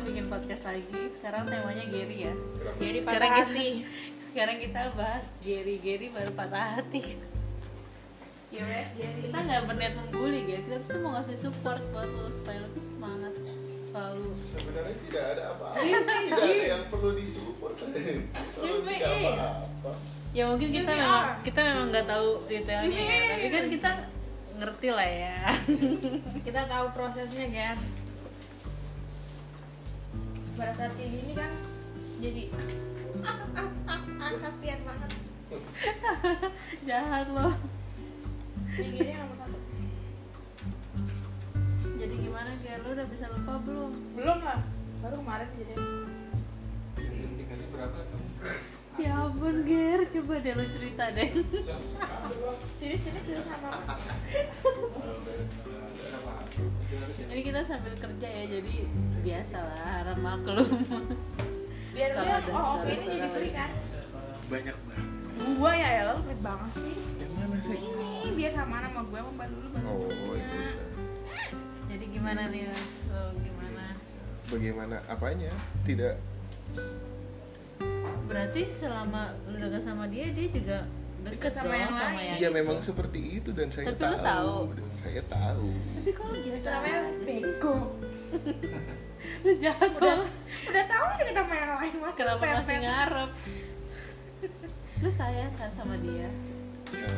Kita bikin podcast lagi. Sekarang temanya Gary ya. Sekarang patah kita- hati. Sekarang kita bahas Gary. Gary baru patah hati. Ya wes. Kita nggak berniat membuli ya. Kita tuh mau ngasih support buat lo supaya lo tuh semangat selalu. Sebenarnya tidak ada apa-apa. Iya, Tidak ada yang perlu disupport. Kalau Iya, tidak iya. apa-apa. Ya mungkin kita memang kita memang nggak tahu detailnya ya. Tapi kan kita ngerti lah ya. Kita tahu prosesnya kan. Pada saat kayak gini kan jadi kasihan banget. Jahat lo. Ini gini nomor satu. Jadi gimana Ger? Lo udah bisa lupa belum? Belum lah. Baru kemarin jadi. berapa? Ya ampun Ger, coba deh lo cerita deh. Sini sini sini sama. Ini kita sambil kerja ya, jadi biasa lah, harap maklum. Biar Kalau dia ada oh oke ini jadi beli lagi. kan. Banyak banget. Gua ya ya lo pelit banget sih. Yang mana sih? Ini biar sama sama gue sama Mbak Oh, udah. Jadi gimana nih lo gimana? Bagaimana apanya? Tidak Berarti selama lo dekat sama dia, dia juga deket Deket sama yang sama lain. yang Iya memang seperti itu dan saya Tapi tahu. tahu. Dan saya tahu. Tapi kok biasa namanya aja sih? bego. Lu jahat Udah, banget. udah tahu sih kita sama yang lain masih Kenapa pepet. masih ngarep? Lu sayang kan sama dia? Ya,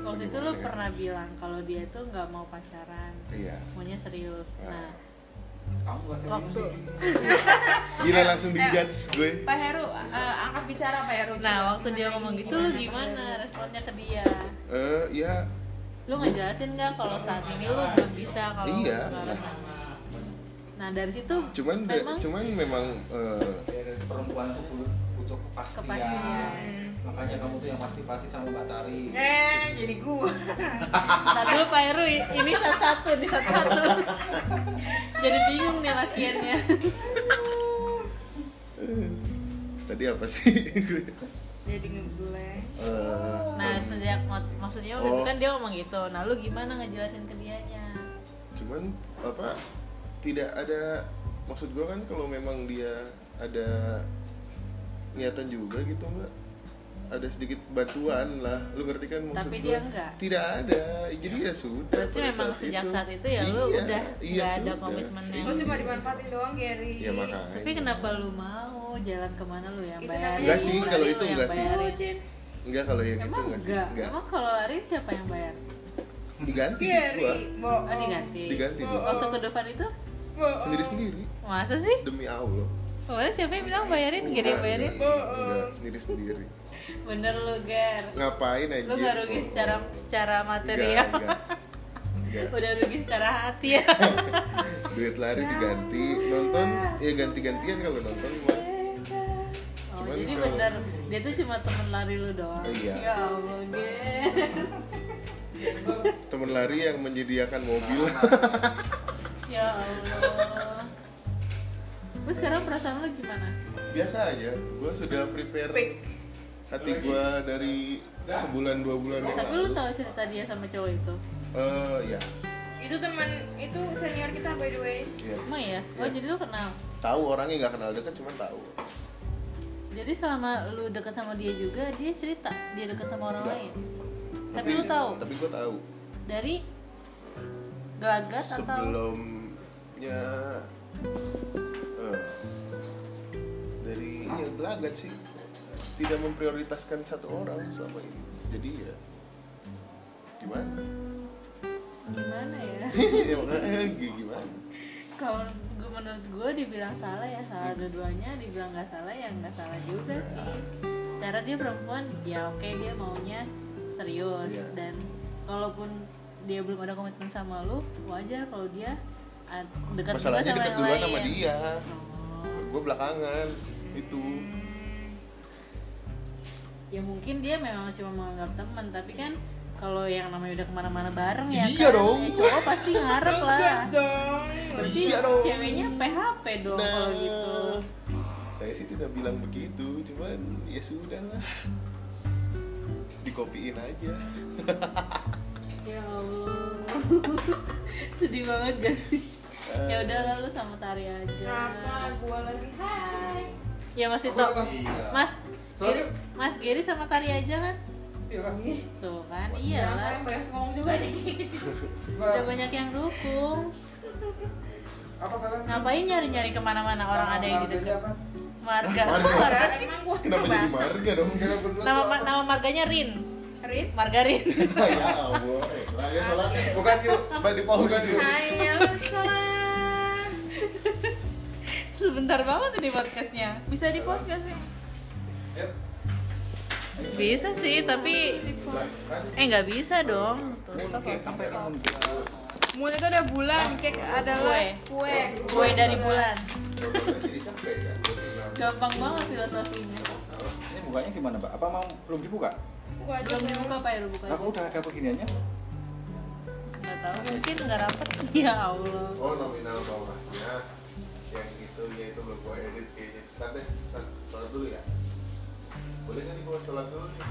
Waktu itu lu pernah bilang kalau dia tuh nggak mau pacaran, Iya. maunya serius. Nah, Kamu gak serius sih? Gila langsung dijudge gue. Pak Heru, eh, angkat bicara Pak Heru. nah waktu dia ngomong gitu lu gimana responnya ke dia? Eh ya Lu ngejelasin nggak kalau saat ini lu belum bisa kalau Iya. Nah dari situ cuman memang cuman memang eh, dari perempuan tuh butuh, butuh kepastian. Kepastian. Makanya kamu tuh yang pasti-pasti sama Mbak Tari. Eh, jadi gua. Ntar dulu Pak Heru ini satu-satu nih satu-satu. Jadi bingung nih lakiannya. tadi apa sih? jadi ngeblank. Eh, Nah sejak mak- maksudnya waktu itu Oh. kan dia ngomong gitu. Nah lu gimana ngejelasin ke dianya? cuman apa tidak ada maksud gua kan kalau memang dia ada niatan juga gitu mbak ada sedikit bantuan lah lu ngerti kan maksud Tapi gua? dia enggak. tidak ada jadi ya sudah Berarti memang sejak itu. saat itu ya lu Iya, udah iya, nggak ada sudah. komitmen yang- Lo cuma dimanfaatin doang, Gary. ya makanya Tapi kenapa lu mau jalan ke mana lu yang namanya Enggak sih, kalau lu itu enggak sih. enggak kalau yang itu enggak sih enggak? Emang kalau lari siapa yang bayar? diganti Gary, gua. Oh diganti. diganti Oh, Waktu ke depan itu sendiri sendiri masa sih? demi allah Kemarin siapa yang bilang bayarin? Yang bayarin? enggak sendiri sendiri Bener lu Ger. ngapain aja Lu gak rugi secara secara material. enggak, enggak. Udah rugi secara hati ya. duit lari diganti nonton ya ganti-gantian kalau nonton mah Oh, Cuman jadi kalau- bener dia tuh cuma temen lari lu doang. Iya. Ya Allah, Ger. temen lari yang menyediakan mobil Ya Allah. Terus sekarang perasaan lu gimana? biasa aja gue sudah prepare Speak. Hati gue dari sebulan dua bulan yang Tapi lu lalu tahu cerita dia sama cowok itu? Eh, ya Itu teman itu senior kita by the way. ya Emang ya? Oh Iya. jadi lu kenal? tahu orangnya nggak kenal dekat cuman tahu Jadi selama lu deket sama dia juga, dia cerita dia deket sama orang Enggak. lain. Tapi, lu tahu tapi gue tahu dari gelagat atau sebelumnya eh, dari ya gelagat sih tidak memprioritaskan satu orang selama ini. Jadi ya gimana? Gimana ya? ya makanya gi- gimana? Kalau gue menurut gue dibilang salah ya salah dua-duanya, dibilang nggak salah ya nggak salah juga sih. Secara dia perempuan, ya oke dia maunya serius. Iya. dan kalaupun dia belum ada komitmen sama lu, wajar kalau dia dekat masalahnya sama dekat duluan sama dia. Oh. gue belakangan itu ya mungkin dia memang cuma menganggap teman tapi kan kalau yang namanya udah ke mana-mana bareng ya Iya kan dong. ya cowok pasti ngarep lah. Berarti Iya dong. ceweknya PHP dong kalau Nah, gitu. Saya sih tidak bilang begitu cuman ya sudah lah. Dikopiin aja. Ya Allah. Sedih banget gak sih? Ya udah lalu sama Tari aja. Kenapa? Gua lagi hai? ya masih tau apa? Iya. Mas Soalnya- Geri, Mas Geri sama Tari aja kan Iya kan? tuh kan Ya, iya lah kan banyak ngomong juga nih. udah banyak yang dukung Apa kalian? ngapain nyari-nyari ke mana-mana orang ada yang di dekat marga Marga. Marga sih Kenapa jadi marga dong? Nama nama marganya Rin Rin? Margarin ya Allah. Lah ya salah. Bukan yuk. Mbak di pause yuk. Hai, halo salam. sebentar banget ini podcastnya Bisa di post gak sih? Bisa sih tapi eh nggak bisa dong Moon itu ada bulan, cake adalah Kue. kue. kue dari bulan gampang banget filosofinya Ini bukanya gimana, Mbak? Apa mau belum dibuka? Belum dibuka apa ya lu buka kok udah ada beginiannya? nggak tahu mungkin nggak rapet ya Allah Oh nominal bawahnya yang itu ya itu belum gua edit kayaknya. Ntar deh, ntar dulu ya. Boleh sholat dulu nih?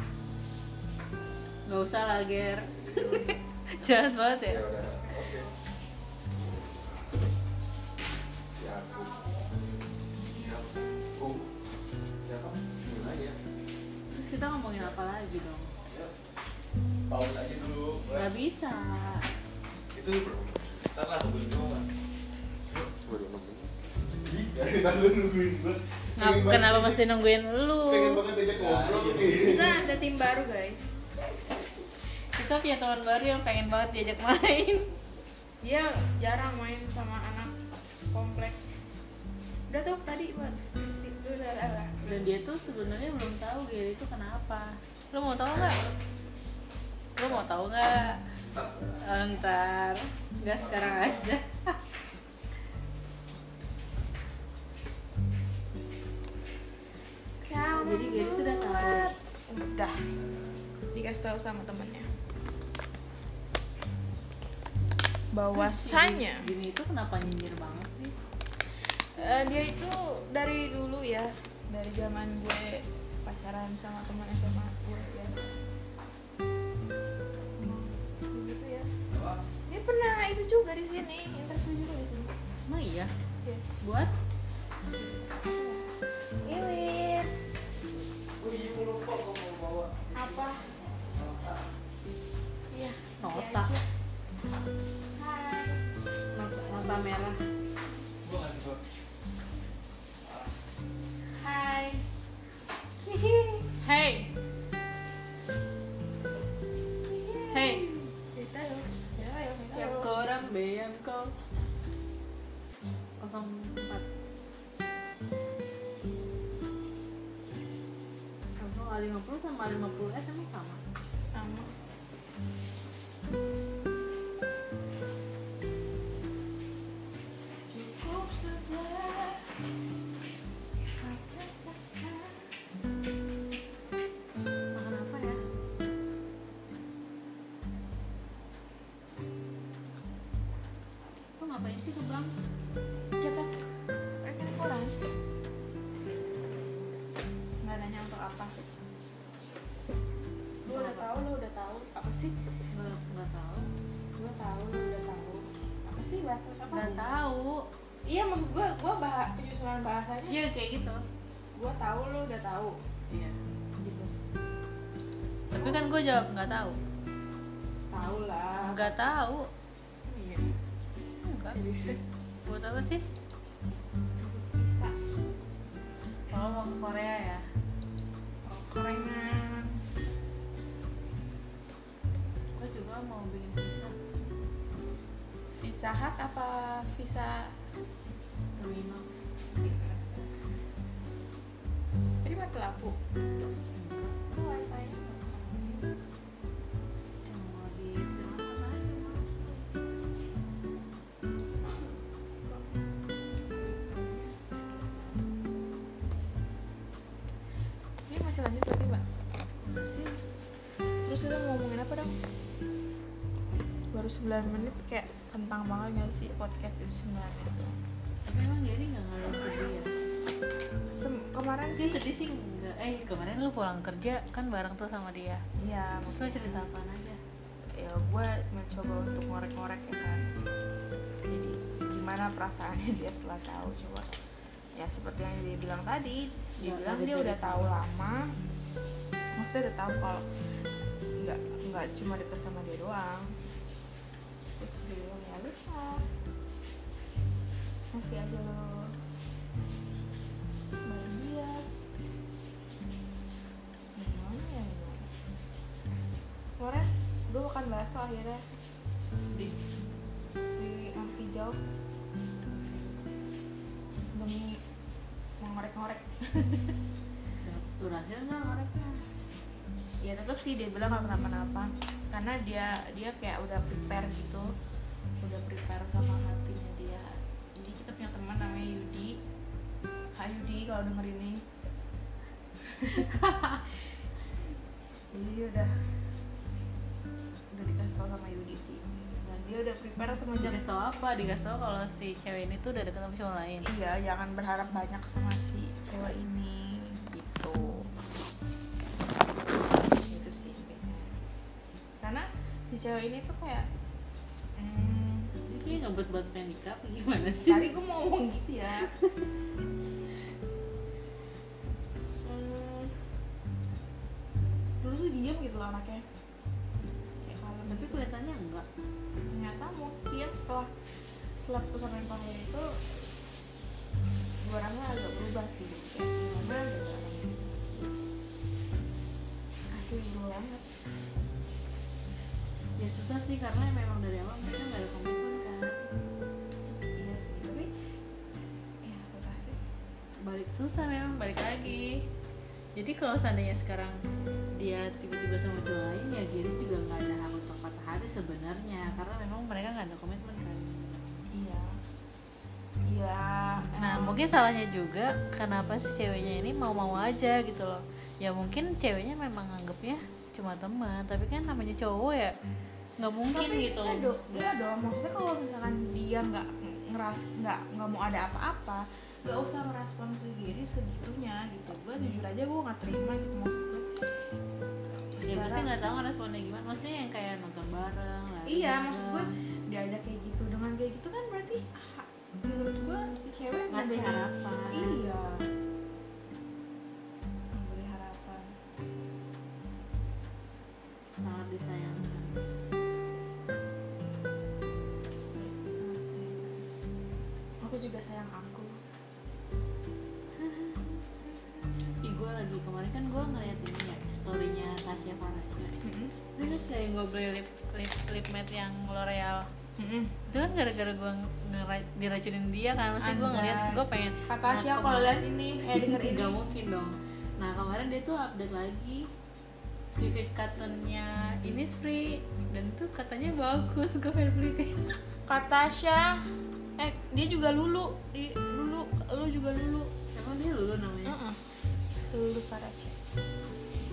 nggak usah lah ger jahat banget ya Ya udah. Oh, ya? terus kita ngomongin apa lagi dong Pause aja dulu. nggak bisa Itu bro. Ntar lah tungguin dulu kan. Baru nungguin. Dari tadi lu nungguin gua. Ngap, Pengen kenapa masih nungguin lu? Pengen banget diajak ngobrol nih. Kita ada tim baru guys. kita punya teman baru yang pengen banget diajak main. Dia jarang main sama anak komplek. Udah tuh tadi buat dan dia tuh sebenarnya belum tahu Gary itu kenapa. Lu mau tahu nggak? Lu mau tahu nggak? Oh, ntar. Nggak sekarang aja Jadi Gary tuh udah tahu. Udah. Dikasih tahu sama temennya. Bahwasannya gini itu kenapa nyinyir banget sih eh, dia itu dari dulu ya, dari zaman gue pacaran sama teman SMA gue ya. Gitu ya. Dia pernah itu juga di sini, interview juga sini. emang iya Iya. buat Apa? Iya. nota nota, nota merah 50 sama 50 S sama? Sama. Cukup sudah. Makan apa ya? Sih? Nggak, nggak tahu Gue tahu, lo udah tahu. Apa sih bahasa apa? Nggak sih? tahu Iya maksud gue, gue bahas penyusunan bahasanya. Iya kayak gitu Gue tahu, lo udah tahu. Iya Gitu. Tapi kan gue jawab nggak tahu Tahu lah. Nggak tahu Iya. Enggak Bisa. Buat apa sih? Bisa. Kalau mau ke Korea visa terminal Jadi mati lampu. Masih lanjut berarti mbak? Masih Terus kita ngomongin apa dong? Baru 9 menit kayak kentang banget gak sih podcast itu 9 menit Tapi emang Gary nggak ngalamin sedih ya? Sem- Kemarin Sih sedih sih enggak Eh kemarin lu pulang kerja kan bareng tuh sama dia. Iya Terus lu cerita apaan aja? Ya gue mencoba untuk ngorek-ngorek ya kan. Jadi gimana perasaannya dia setelah tahu? Coba ya seperti yang dia bilang tadi dia Ya, bilang dia udah tahu lama. Maksudnya udah tahu kalau nggak nggak cuma deket sama dia doang. Terus dia ah, masih aja lo dia gimana ya? Kemarin gue makan bakso akhirnya. Di? Di Amphi Jauh demi mengorek-ngorek. Berhasil nggak mereka ya tetap sih dia bilang gak kenapa-napa. Karena dia dia kayak udah prepare gitu udah prepare sama hatinya dia. Jadi kita punya teman namanya Yudi. Kak Yudi kalau denger ini. Jadi dia udah udah dikasih tau sama Yudi sih. Dan dia udah prepare semenjak dikasih tau apa? Dikasih tau kalau si cewek ini tuh udah deket sama cowok lain. Iya jangan berharap banyak sama si cewek ini gitu. Itu sih karena si cewek ini tuh kayak Nggak buat buat pengen nikah apa gimana sih? Tadi gue mau ngomong gitu ya. Hmm, dulu tuh diem gitu loh anaknya. Kayak tapi kelihatannya enggak. Ternyata mungkin setelah setelah putus sama yang panggil itu dua orangnya agak berubah sih. Kayak gimana gitu asli banget. Ya susah sih karena memang dari awal mereka nggak ada komitmen susah memang balik lagi. Jadi kalau seandainya sekarang dia tiba-tiba sama cowok lain ya Giri juga nggak ada hak untuk patah hati sebenarnya karena memang mereka nggak ada komitmen kan? Iya. Iya. Nah emang- mungkin salahnya juga kenapa si ceweknya ini mau-mau aja gitu loh. Ya mungkin ceweknya memang anggapnya cuma teman tapi kan namanya cowok ya nggak mungkin tapi gitu. enggak dong enggak dong. Maksudnya kalau misalkan dia nggak ngeras nggak nggak mau ada apa-apa nggak usah merespon segitunya gitu. Gue jujur aja gue nggak terima gitu maksud gue ya pasti nggak tahu responnya gimana. Maksudnya yang kayak nonton bareng lari iya bareng, maksud gue diajak kayak gitu dengan kayak gitu kan berarti ah, menurut gue si cewek ngasih harapan matte yang L'Oreal. Itu kan gara-gara gue diracunin dia kan Maksudnya gue ngeliat gue pengen kata Nah, kalau lihat ini? Eh denger ini. Gak mungkin dong. Nah kemarin dia tuh update lagi Vivid Cottonnya Innisfree Dan tuh katanya bagus Gue pengen beli kata Tasya eh dia juga lulu. Di lulu lu juga lulu. Emang dia lulu namanya? Heeh. lulu Farasya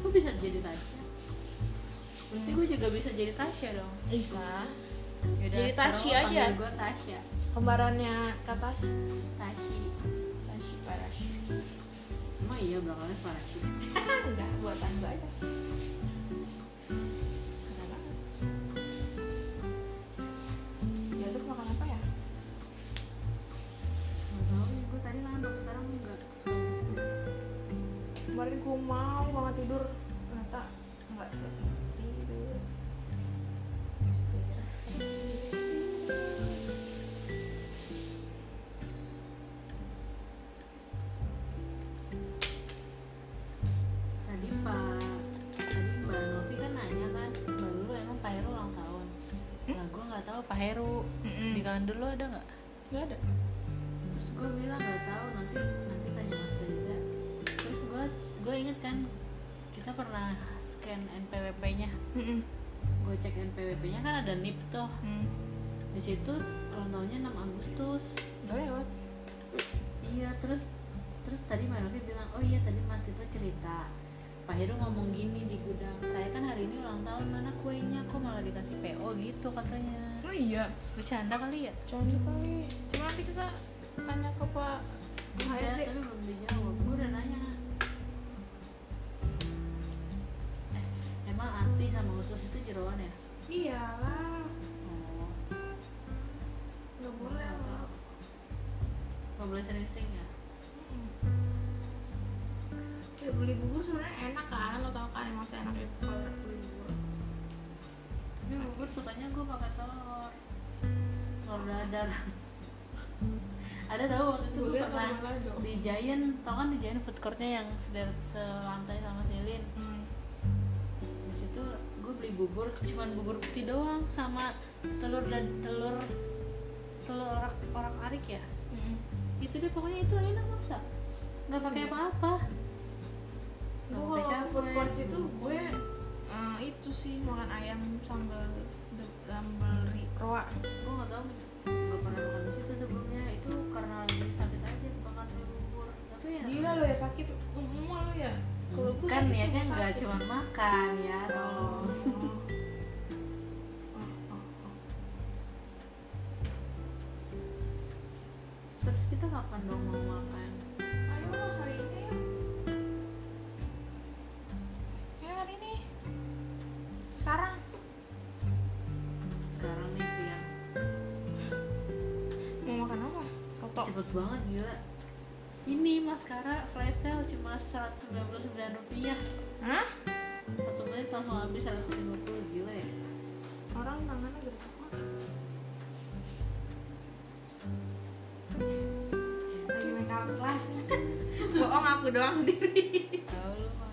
Gue bisa jadi Tasya Berarti gue juga bisa jadi Tasya dong. Bisa. Yaudah, Jadi Tasya aja. gue Tasya. Kembarannya kata? Tashi Tasya Farasya Emang iya belakangnya Farasya enggak buatan gue aja. Ya? Kemarin gue mau banget tidur. Ternyata nggak bisa Tadi Pak Tadi Mbak Novi kan nanya kan Mbak Lulu emang Pak Heru ulang tahun Nah gue gak tahu Pak Heru Mm-mm. Di kalender lu ada gak? nggak ada Terus gue bilang gak tahu nanti nanti tanya Mas Reza Terus gue gue inget kan Kita pernah scan NPWP-nya Mm-mm. Gue cek NPWP-nya kan ada NIP tuh. Mm. di situ ulang tahunnya 6 Agustus. Lewat. Iya terus terus tadi Mbak Novi bilang oh iya tadi Mas Tito cerita. Pak Heru ngomong gini di gudang saya kan hari ini ulang tahun mana kuenya? Kok malah dikasih PO gitu katanya. Oh iya. Bercanda kali ya? Jangan kali. Cuma nanti kita tanya ke Pak Udah, HRD tapi belum dijawab. Gue udah nanya anti sama usus itu jeroan ya? Iyalah. Oh. Nggak boleh lah. Nggak boleh sering-sering ya? Ya beli bubur sebenarnya enak kan lo tau kan emang enak itu kalau beli bubur. Tapi bubur sukanya gue pakai telur. Telur dadar. Ada tau waktu itu gue pernah di Giant tau kan di Giant food courtnya yang selantai sama Silin hmm di situ gue beli bubur cuman bubur putih doang sama telur dan telur telur orak orak arik ya Mm-mm. itu deh pokoknya itu enak masa nggak pakai Iya. apa-apa Gue kalau food court itu gue eh, itu sih makan ayam sambal sambal ri- roa. gue nggak tahu nggak pernah makan di situ sebelumnya itu karena lagi sakit aja makan bubur tapi ya Gila lo ya sakit semua lo ya. Kan niatnya nggak cuma makan ya Oh. tolong Oh, oh, terus kita kapan dong mau makan Ayo hari ini ya. Ya hari ini. Sekarang. sekarang nih siang Mau makan apa? Soto. cepet banget gila ini maskara flash sale cuma 199 rupiah Hah? satu menit langsung habis 150 gila ya Orang tangannya gede banget. Lagi make up class. Bohong aku doang sendiri. tahu lu mah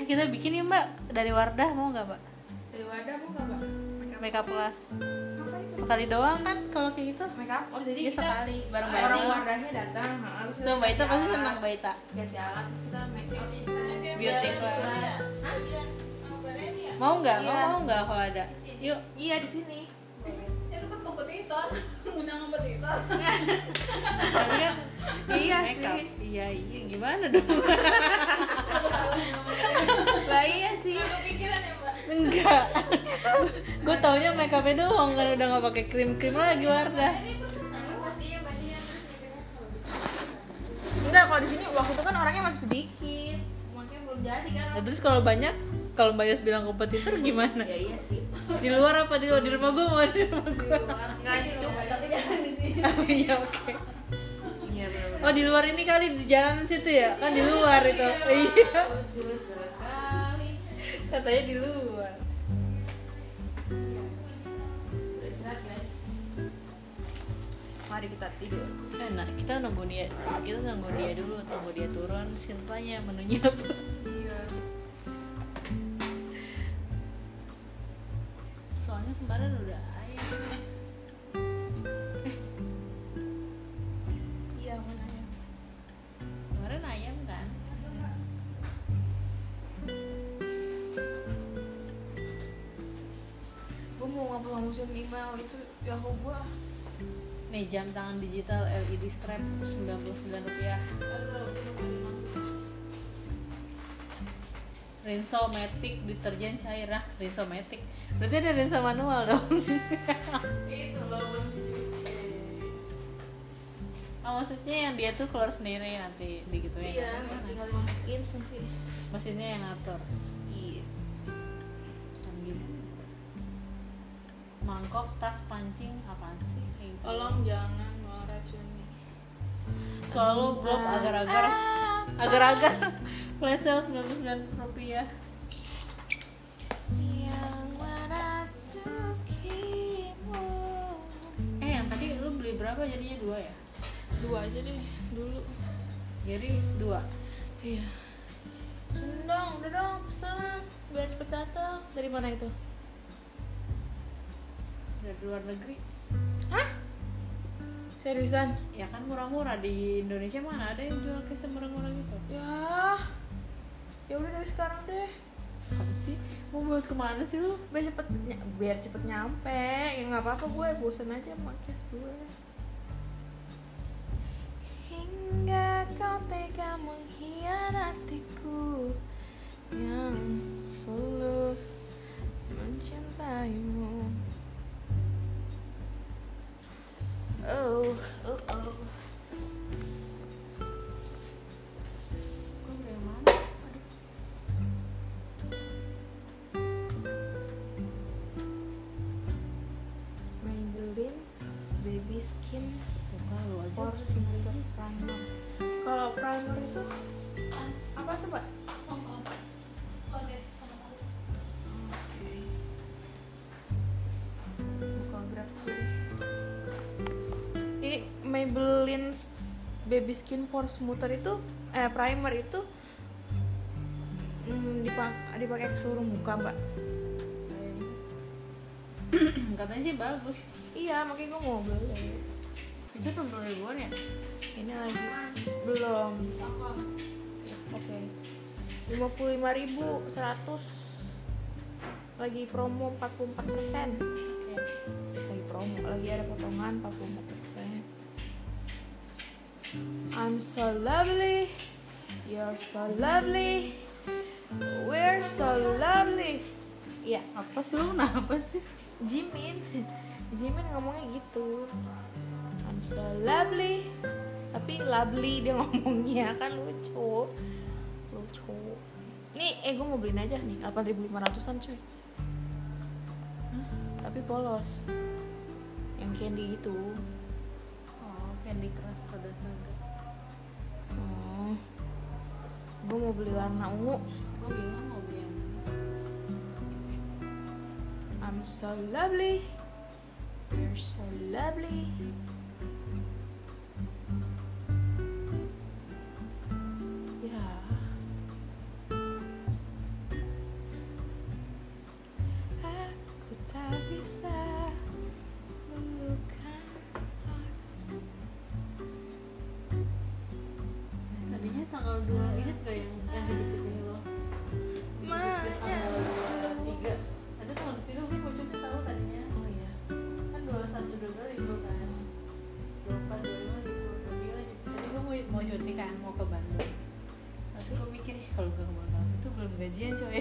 eh kita bikin ya mbak dari Wardah mau nggak mbak Dari wadah mau nggak, up makeup itu? Sekali doang kan kalau kayak gitu? Make up. Oh, jadi Iya kita sekali. bareng orang bareng wadahnya datang, heeh, habis itu tuh mbak Ita pasti alat. senang mbak Ita Kasih alat terus kita make up. beauty class Hah? mau nggak? Iya. mau mau nggak kalau ada? Yuk. Iya di sini. itu kan kompetitor undang kompetitor tapi kan Iya. Sih. iya iya. Gimana dong? Lah iya sih. kepikiran ya enggak. Gue taunya makeupnya doang kan udah nggak pakai krim krim lagi Wardah. Enggak, kalau di sini waktu itu kan orangnya masih sedikit. Makanya belum jadi kan. Nah, terus kalau banyak kalau Mbak Yos bilang kompetitor gimana? Ya iya sih. di luar apa? Di luar di rumah gue mau di rumah gue Enggak cukup. tapi jangan di sini. Oh iya oke. Iya benar. oh di luar ini kali di jalan situ ya? Kan di luar itu. Iya. Sekali. Katanya di luar. Mari kita tidur. Eh, nah kita nunggu dia kita nunggu dia dulu tunggu dia turun sintanya menunya apa Iya. soalnya kemarin udah ayam ngapus-ngapusin email itu Yahoo gua. nih jam tangan digital LED strap 99 rupiah. Rinso Matic deterjen cair ah. Rinso Matic berarti ada Rinso manual dong. Itu loh oh, maksudnya yang dia tuh keluar sendiri nanti digituin. Iya, tinggal dimasukin nanti. mesinnya yang ngatur mangkok tas pancing apaan sih kayak gitu. Tolong jangan meracuni. selalu blok agar-agar agar-agar flash sale 99 rupiah Yang merasukimu. eh yang tadi lu beli berapa jadinya dua ya Dua aja deh dulu. jadi dua Iya. Pesen dong, udah dong pesan biar cepet datang. Dari mana itu? Dari luar negeri Hah? Seriusan? ya kan murah-murah di Indonesia mana ada yang jual kayak semurah-murah gitu Ya. Ya udah dari sekarang deh. apa sih mau buat ke mana sih lu Biar cepet biar cepet nyampe. Ya nggak apa-apa gue bosan aja sama cash gue. Hingga kau tega mengkhianatiku yang tulus mencintaimu. Oh, oh, oh. Baby Skin Buka lu aja Pore Primer. Kalau primer itu apa tuh, Pak? Maybelline baby skin pore smoother itu eh primer itu mm, dipak dipakai ke seluruh muka mbak. Katanya sih bagus. Iya makanya gue mau beli itu puluh ribuan ya? Ini lagi. Belum. Oke. Lima puluh lima ribu seratus. Lagi promo 44 persen. Oke. lagi promo lagi ada potongan 44 I'm so lovely. You're so lovely. We're so lovely. Iya, apa sih? Lu kenapa sih? Jimin. Jimin ngomongnya gitu. I'm so lovely. Tapi lovely dia ngomongnya. Kan lucu. Lucu. Nih eh gue mau beliin aja nih. 8500an coy Hah? tapi polos. Yang candy gitu oh candy crush soda gue mau beli warna ungu. Gue bingung mau beli yang I'm so lovely. You're so lovely cuti kan mau ke Bandung. Tapi gue mikir "Ih, kalau gue ke Bandung itu belum gajian coy.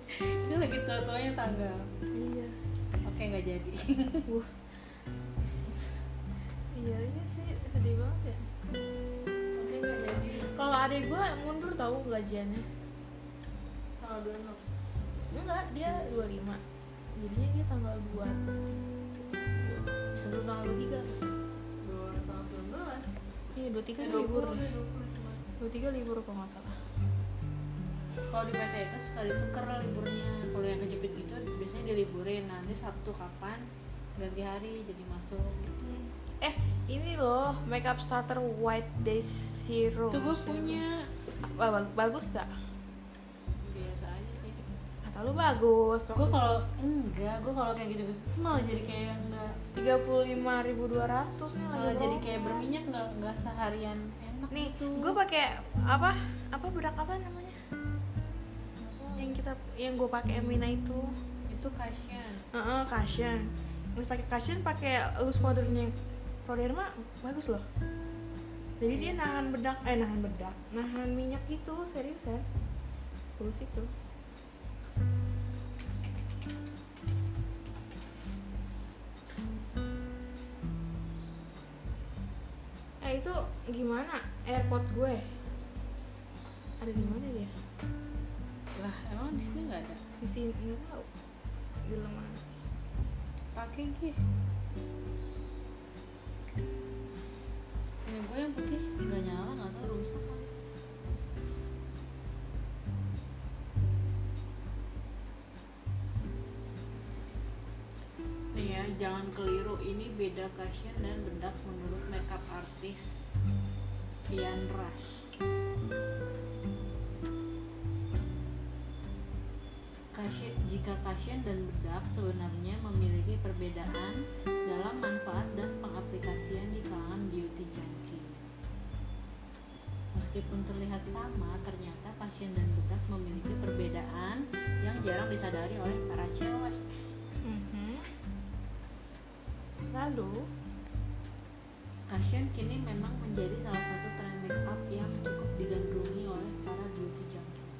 Itu lagi tua-tuanya tanggal iya. Oke nggak jadi. Wah. iya iya sih sedih banget ya. Oke nggak jadi. Kalau adik gue mundur tahu gajiannya. Tanggal dua enam. Enggak dia 25 jadinya dia tanggal 2 sebelum tanggal 23 iya 23 dua libur. puluh deh dua 23 libur kalau nggak salah. Kalau di PT itu sekali tuker liburnya. Kalau yang kejepit gitu biasanya diliburin. Nanti Sabtu kapan ganti hari jadi masuk. Gitu eh ini loh makeup starter white day serum. Itu gue punya. Ba- ba- bagus gak? biasa aja sih. Kata lu bagus gue kalau enggak gue kalau kayak gitu gitu tuh malah jadi kayak enggak 35.200 nih lagi jadi kayak berminyak enggak enggak seharian enak nih gitu. gue pakai apa apa bedak apa namanya? Yang kita yang gue pakai Emina itu. Itu kasian Heeh, cushion. Terus pakai cushion pakai loose powdernya. Proderma bagus loh. Jadi dia nahan bedak eh nahan bedak nahan minyak gitu seriusan. Bagus itu eh itu gimana? Airpod gue. Ada di mana dia? Lah emang di sini nggak ada? Di sini nggak tahu. Di lemari. Pakai gih punya gue yang putih nggak nyala nggak tahu rusak jangan keliru ini beda cushion dan bedak menurut makeup artist Ian Rush jika cushion dan bedak sebenarnya memiliki perbedaan dalam manfaat dan pengaplikasian di kalangan beauty junkie. Meskipun terlihat sama, ternyata cushion dan bedak memiliki perbedaan yang jarang disadari oleh para cewek. Lalu Cushion kini memang menjadi salah satu tren makeup yang cukup digandrungi oleh para beauty junkie.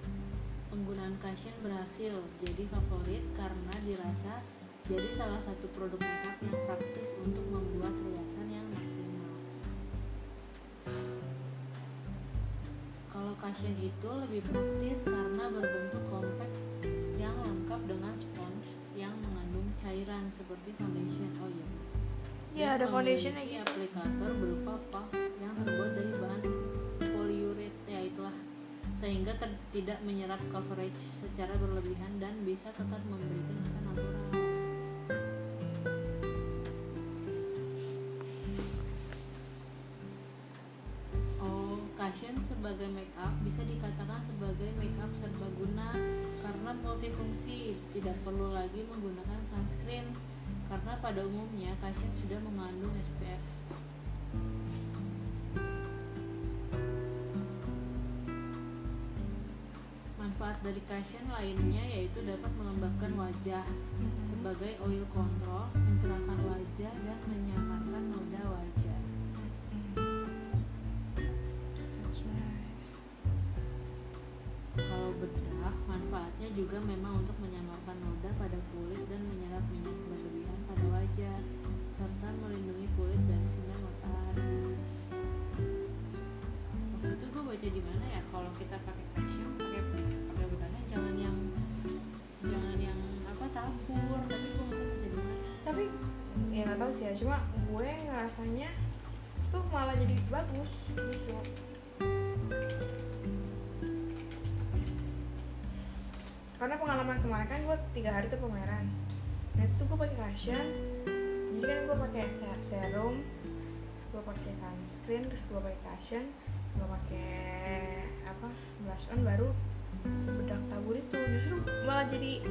Penggunaan cushion berhasil jadi favorit karena dirasa jadi salah satu produk makeup yang praktis untuk membuat riasan yang maksimal. Kalau cushion itu lebih praktis karena berbentuk compact yang lengkap dengan spons yang mengandung cairan seperti foundation. Oh iya ya ada foundationnya gitu. aplikator berupa puff yang terbuat dari bahan polyurethane ya itulah. Sehingga ter- tidak menyerap coverage secara berlebihan dan bisa tetap memberikan kesan natural. Oh cushion sebagai make up bisa dikatakan sebagai make up serbaguna karena multifungsi. Tidak perlu lagi menggunakan sunscreen karena pada umumnya cushion sudah mengandung SPF. Manfaat dari cushion lainnya yaitu dapat melembabkan wajah sebagai oil control, mencerahkan wajah dan menyamarkan noda wajah. That's right. Kalau bedah, manfaatnya juga memang sih ya. Cuma gue ngerasanya tuh malah jadi bagus. Justru karena pengalaman kemarin kan gue tiga hari tuh pameran. Nah itu tuh gue pakai cushion jadi kan gue pakai se- serum terus gue pakai sunscreen terus gue pakai cushion gue pakai apa blush on baru bedak tabur itu. Justru malah jadi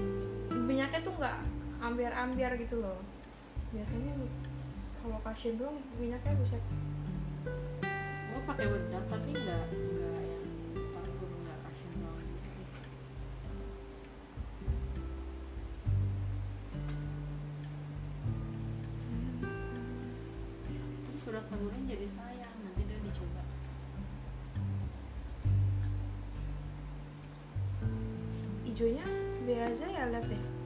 minyaknya tuh nggak ambiar-ambiar gitu loh biasanya kalau cushion doang minyaknya bisa Gue pakai bedak tapi nggak nggak yang tabur, nggak cushion doang gitu. Terus bedak jadi sayang, nanti dia dicoba. hijaunya biasa ya lihat deh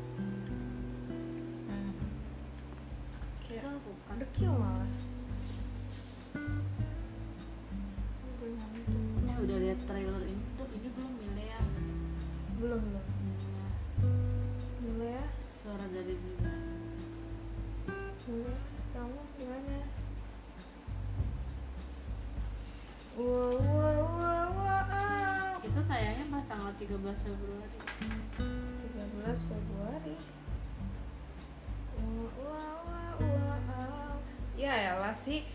Sih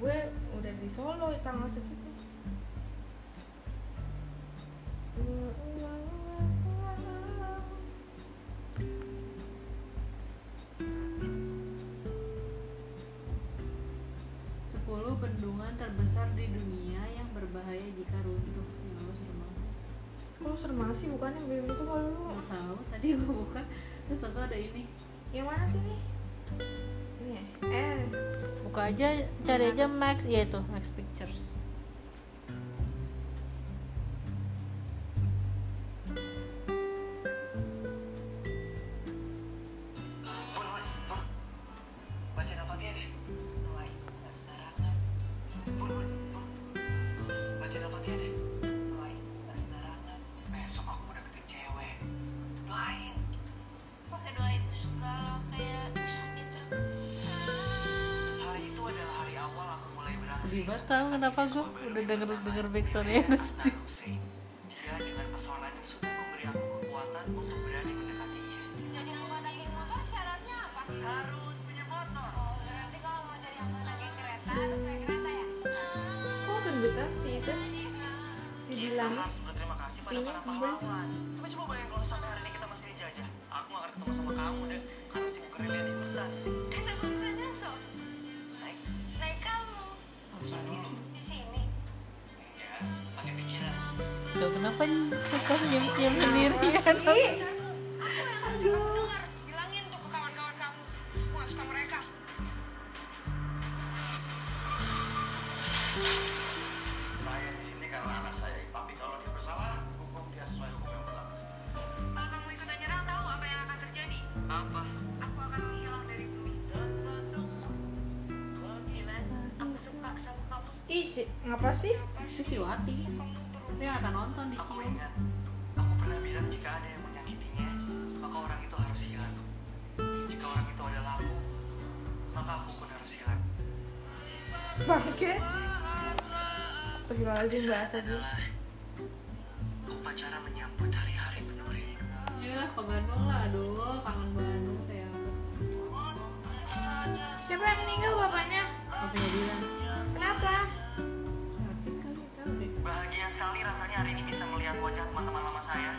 Gue udah di Solo tanggal segitu. 10 bendungan terbesar di dunia yang berbahaya jika runtuh. Ya Allah serem banget Kok serem banget sih bukannya? Belum itu malu lu Nggak tahu tadi gue buka terus ternyata ada ini. Yang mana sih nih? Ini ya? Eh buka aja cari aja Max ya itu Max Pictures sedih Hasan Hussein. Dia dengan pesonanya sudah memberi aku kekuatan untuk berani mendekatinya. jadi anggota geng motor syaratnya apa Harus punya motor. oh berarti kalau mau jadi anggota geng kereta harus naik kereta ya Kok gendutan sih itu? Si Kita Dilan harus berterima kasih pada para pahlawan. Tapi coba bayangin kalau sampai hari ini kita masih dijajah. Aku gak akan ketemu sama kamu deh, karena sibuk gerilya di hutan. kan aku bisa nyusul Naik, naik kamu langsung dulu. di sini pakai pikiran. tuh kenapa suka senyum senyum sendirian si, ngapa sih? itu si Wati itu yang akan nonton di Aku ingat, aku pernah bilang jika ada yang menyakitinya, maka orang itu harus hilang. Jika orang itu adalah aku, maka aku pun harus hilang. Bangke Astagfirullahaladzim bahasa dia upacara menyambut hari-hari penuh rindu. ya ke Bandung lah aduh kangen Bandung kayak Siapa yang meninggal bapaknya? Bahagia sekali rasanya hari ini bisa melihat wajah teman-teman lama saya.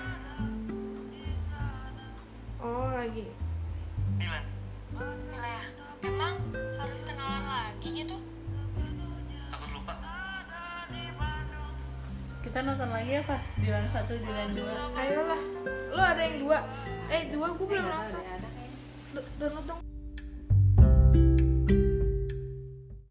Oh, lagi. Dilan. Gila. Emang harus kenalan lagi gitu? Takut lupa. Kita nonton lagi ya pak Dilan satu, Dilan dua. Ayolah. Lo ada yang dua. Eh, dua gue belum iya, nonton. Download dong.